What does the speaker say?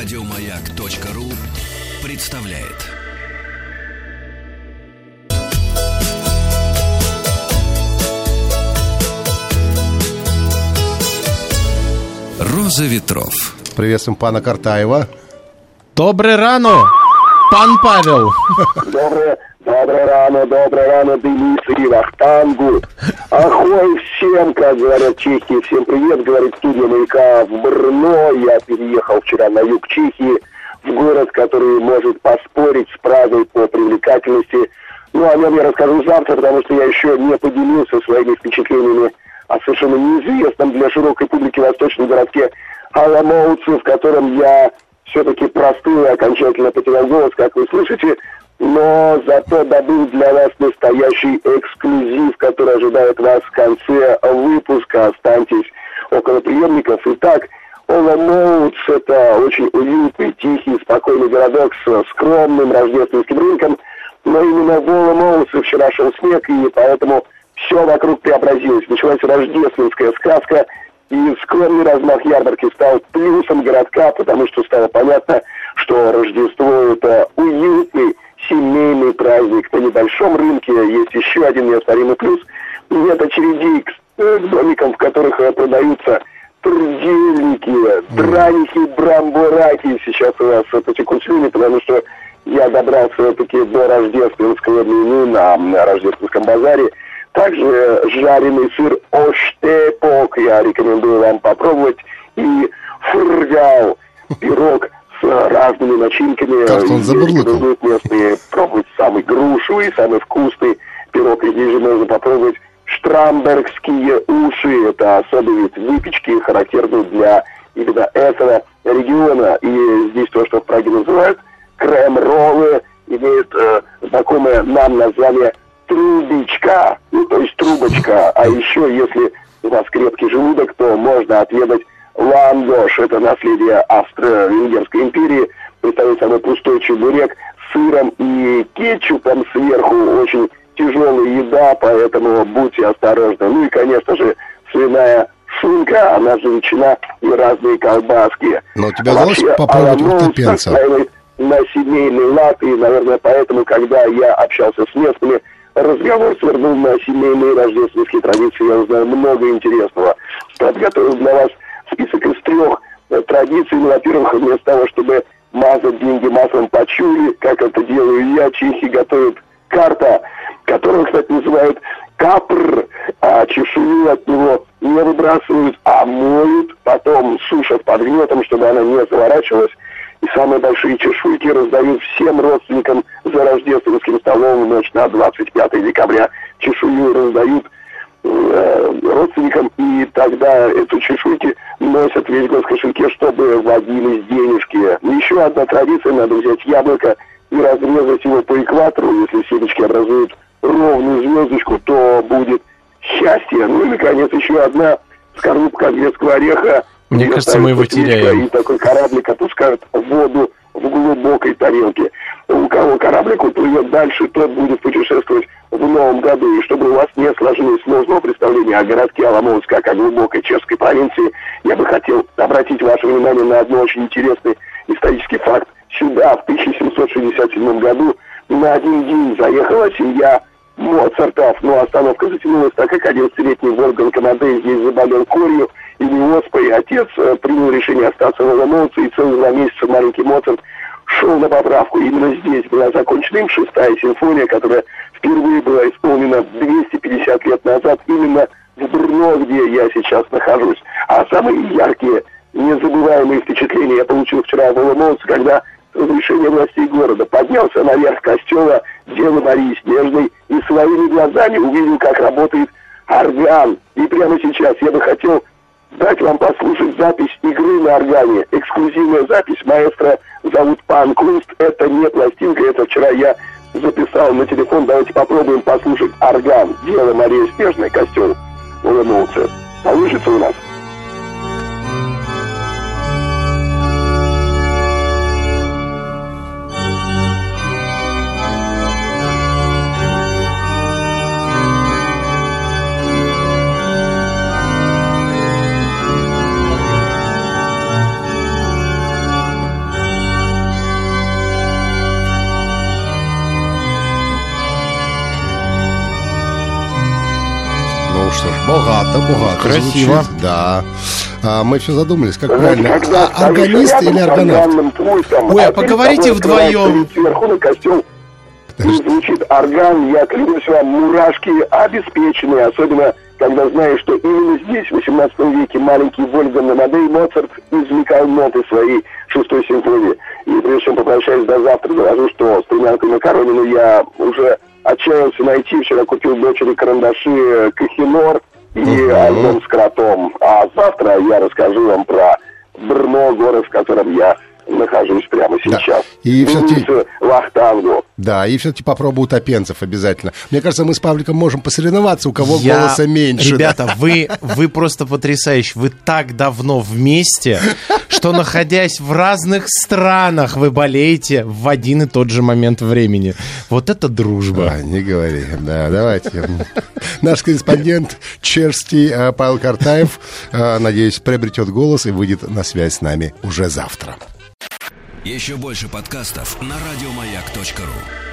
Радиомаяк.ру представляет. Роза ветров. Приветствуем пана Картаева. Доброе рано, пан Павел. Доброе, доброе рано, доброе рано, Дмитрий Вахтангу. Ахой всем, как говорят чехи, всем привет, говорит студия маяка в Брно. Я переехал вчера на юг Чехии, в город, который может поспорить с Прагой по привлекательности. Ну, о нем я расскажу завтра, потому что я еще не поделился своими впечатлениями о совершенно неизвестном для широкой публики восточном городке Аламоуце, в котором я все-таки простыл и окончательно потерял голос, как вы слышите, но зато добыл для вас настоящий эксклюзив, который ожидает вас в конце выпуска. Останьтесь около приемников. Итак, Оламоутс – это очень уютный, тихий, спокойный городок с скромным рождественским рынком, но именно в Оламоутсе вчера шел снег, и поэтому все вокруг преобразилось. Началась рождественская сказка, и скромный размах ярмарки стал плюсом городка, потому что стало понятно, что Рождество – это уютный семейный праздник. На небольшом рынке есть еще один неоспоримый плюс. Нет очередей к, э, к домикам, в которых э, продаются трудельники, драники, брамбураки. Сейчас у нас потекут слюни, потому что я добрался все-таки до рождественского меню на, на рождественском базаре. Также жареный сыр оштепок я рекомендую вам попробовать. И фургал, пирог с разными начинками. Как он. Рекомендуют местные пробовать самый грушевый, самый вкусный пирог. И здесь же можно попробовать штрамбергские уши. Это особый вид выпечки, характерный для именно этого региона. И здесь то, что в Праге называют крем-роллы, имеет э, знакомое нам название трубочка, ну, то есть трубочка. А еще, если у вас крепкий желудок, то можно отведать ландош. Это наследие Австро-Венгерской империи. Представляет собой пустой чебурек с сыром и кетчупом сверху. Очень тяжелая еда, поэтому будьте осторожны. Ну и, конечно же, свиная шунка, она же ветчина и разные колбаски. Но у тебя удалось попробовать Аламоус уртопенца? настаивает на семейный лад, и, наверное, поэтому, когда я общался с местными, разговор свернул на семейные рождественские традиции. Я узнал много интересного. Подготовил для вас список из трех э, традиций. Ну, во-первых, вместо того, чтобы мазать деньги маслом почули, как это делаю я, чехи готовят карта, которую, кстати, называют капр, а чешую от него не выбрасывают, а моют, потом сушат под гнетом, чтобы она не заворачивалась. И самые большие чешуйки раздают всем родственникам за рождественским столом в ночь на 25 декабря. Чешую раздают э, родственникам, и тогда эту чешуйки носят весь год в кошельке, чтобы водились денежки. Еще одна традиция, надо взять яблоко и разрезать его по экватору, если семечки образуют ровную звездочку, то будет счастье. Ну и, наконец, еще одна скорлупка грецкого ореха. Мне Ее кажется, ставят мы его теряем. И такой кораблик отпускают в воду в глубокой тарелке. У кого кораблик уплывет дальше, тот будет путешествовать в новом году. И чтобы у вас не сложилось сложного представления о городке Аламоус, как о глубокой чешской провинции, я бы хотел обратить ваше внимание на одно очень интересный исторический факт. Сюда в 1767 году на один день заехала семья Моцартов, но остановка затянулась, так как 11-летний Волган Командей здесь заболел корью или оспой. Отец э, принял решение остаться в Аламоуце, и целых два месяца маленький Моцарт шел на поправку. Именно здесь была закончена им шестая симфония, которая впервые была исполнена 250 лет назад именно в Брно, где я сейчас нахожусь. А самые яркие, незабываемые впечатления я получил вчера в Аламоуце, когда с разрешения властей города поднялся наверх костела Девы Марии Снежной и своими глазами увидел, как работает орган. И прямо сейчас я бы хотел дать вам послушать запись игры на органе. Эксклюзивная запись маэстро зовут Пан Кунст. Это не пластинка, это вчера я записал на телефон. Давайте попробуем послушать орган. Дело Мария Снежная, Богато, богато. Красиво. звучит, Да. А, мы все задумались, как правильно. когда А, органист или с органавт? пультом, Ой, а ты поговорите с вдвоем. Сверху на костюм звучит орган, я клянусь вам, мурашки обеспеченные, особенно когда знаешь, что именно здесь, в 18 веке, маленький Вольфганг Амадей Моцарт извлекал ноты своей шестой симфонии. И прежде чем попрощаюсь до завтра, доложу, что стремянку Макаронину я уже отчаялся найти. Вчера купил дочери карандаши э, Кахинор и альбом с кротом. А завтра я расскажу вам про Брно, город, в котором я нахожусь прямо Да. сейчас. И всё-таки- Вниз, Вахтангу. Да, и все-таки попробую утопенцев обязательно. Мне кажется, мы с Павликом можем посоревноваться, у кого Я- голоса меньше. да. Ребята, вы, вы просто потрясающие. Вы так давно вместе, что, находясь в разных странах, вы болеете в один и тот же момент времени. Вот это дружба. А, не говори. Да, давайте. Наш корреспондент Черсти э, Павел Картаев, э, надеюсь, приобретет голос и выйдет на связь с нами уже завтра. Еще больше подкастов на радиомаяк.ру.